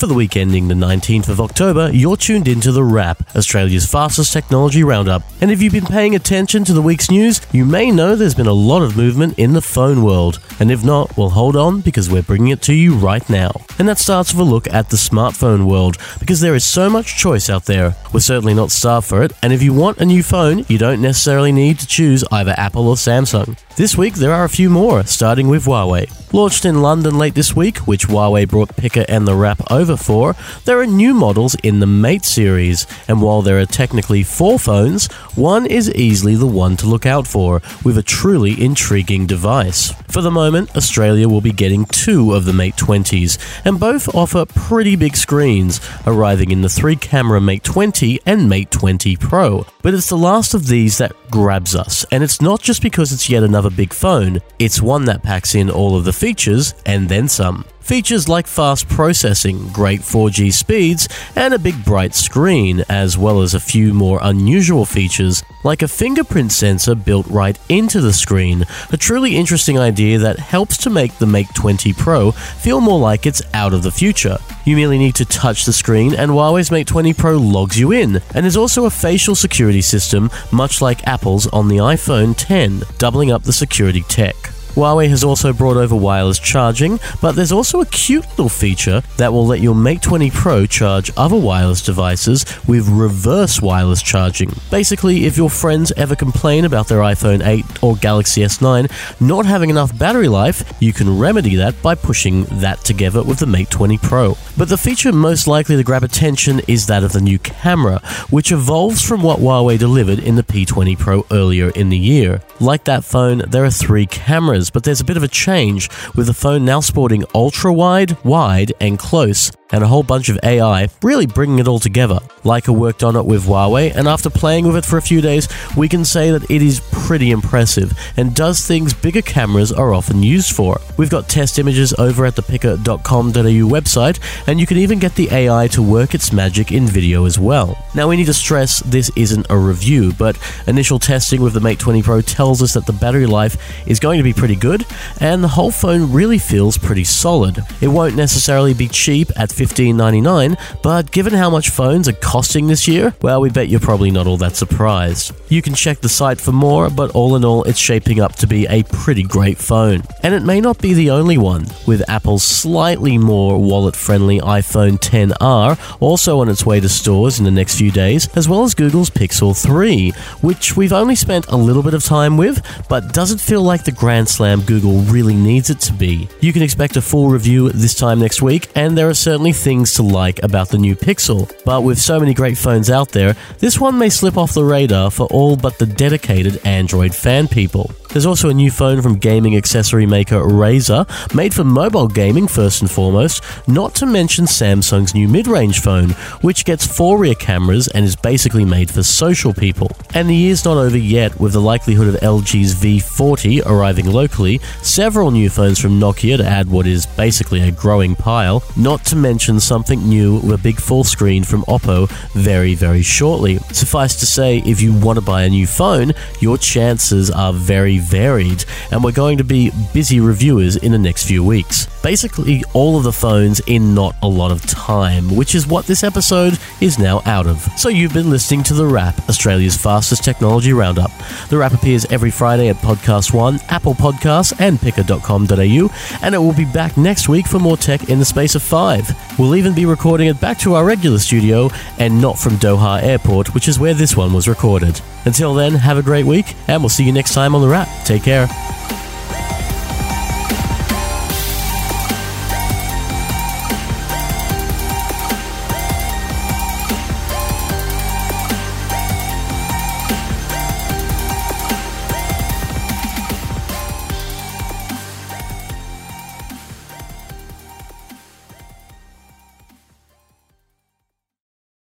For the week ending the 19th of October, you're tuned into The Wrap, Australia's fastest technology roundup. And if you've been paying attention to the week's news, you may know there's been a lot of movement in the phone world. And if not, well, hold on because we're bringing it to you right now. And that starts with a look at the smartphone world because there is so much choice out there. We're certainly not starved for it, and if you want a new phone, you don't necessarily need to choose either Apple or Samsung. This week, there are a few more, starting with Huawei. Launched in London late this week, which Huawei brought Pickr and the Wrap over for, there are new models in the Mate series, and while there are technically four phones, one is easily the one to look out for, with a truly intriguing device. For the moment, Australia will be getting two of the Mate 20s, and both offer pretty big screens, arriving in the three camera Mate 20 and Mate 20 Pro. But it's the last of these that grabs us, and it's not just because it's yet another big phone, it's one that packs in all of the features and then some. Features like fast processing, great 4G speeds, and a big bright screen, as well as a few more unusual features like a fingerprint sensor built right into the screen, a truly interesting idea that helps to make the Mate 20 Pro feel more like it's out of the future. You merely need to touch the screen and Huawei's Mate 20 Pro logs you in, and there's also a facial security system much like Apple's on the iPhone 10, doubling up the security tech. Huawei has also brought over wireless charging, but there's also a cute little feature that will let your Mate 20 Pro charge other wireless devices with reverse wireless charging. Basically, if your friends ever complain about their iPhone 8 or Galaxy S9 not having enough battery life, you can remedy that by pushing that together with the Mate 20 Pro. But the feature most likely to grab attention is that of the new camera, which evolves from what Huawei delivered in the P20 Pro earlier in the year. Like that phone, there are three cameras but there's a bit of a change with the phone now sporting ultra wide, wide, and close, and a whole bunch of AI, really bringing it all together. Leica worked on it with Huawei, and after playing with it for a few days, we can say that it is pretty impressive and does things bigger cameras are often used for. We've got test images over at the pickr.com.au website, and you can even get the AI to work its magic in video as well. Now, we need to stress this isn't a review, but initial testing with the Mate 20 Pro tells us that the battery life is going to be pretty good, and the whole phone really feels pretty solid. It won't necessarily be cheap at $15.99, but given how much phones are costing this year, well, we bet you're probably not all that surprised. You can check the site for more, but all in all, it's shaping up to be a pretty great phone. And it may not be the only one, with Apple's slightly more wallet friendly iPhone 10R also on its way to stores in the next few days, as well as Google's Pixel 3, which we've only spent a little bit of time with, but doesn't feel like the grand slam Google really needs it to be. You can expect a full review this time next week, and there are certainly things to like about the new Pixel. But with so many great phones out there, this one may slip off the radar for all but the dedicated Android fan people. There's also a new phone from gaming accessory maker Razer, made for mobile gaming first and foremost, not to mention Samsung's new mid range phone, which gets four rear cameras and is basically made for social people. And the year's not over yet, with the likelihood of LG's V40 arriving locally, several new phones from Nokia to add what is basically a growing pile, not to mention something new with a big full screen from Oppo very, very shortly. Suffice to say, if you want to buy a new phone, your chances are very varied, and we're going to be busy reviewers in the next few weeks. Basically, all of the phones in not a lot of time, which is what this episode is now out of. So, you've been listening to The Wrap, Australia's fastest technology roundup. The Wrap appears every Friday at Podcast One, Apple Podcasts, and pickr.com.au, and it will be back next week for more tech in the space of five. We'll even be recording it back to our regular studio and not from Doha Airport, which is where this one was recorded. Until then, have a great week, and we'll see you next time on The Wrap. Take care.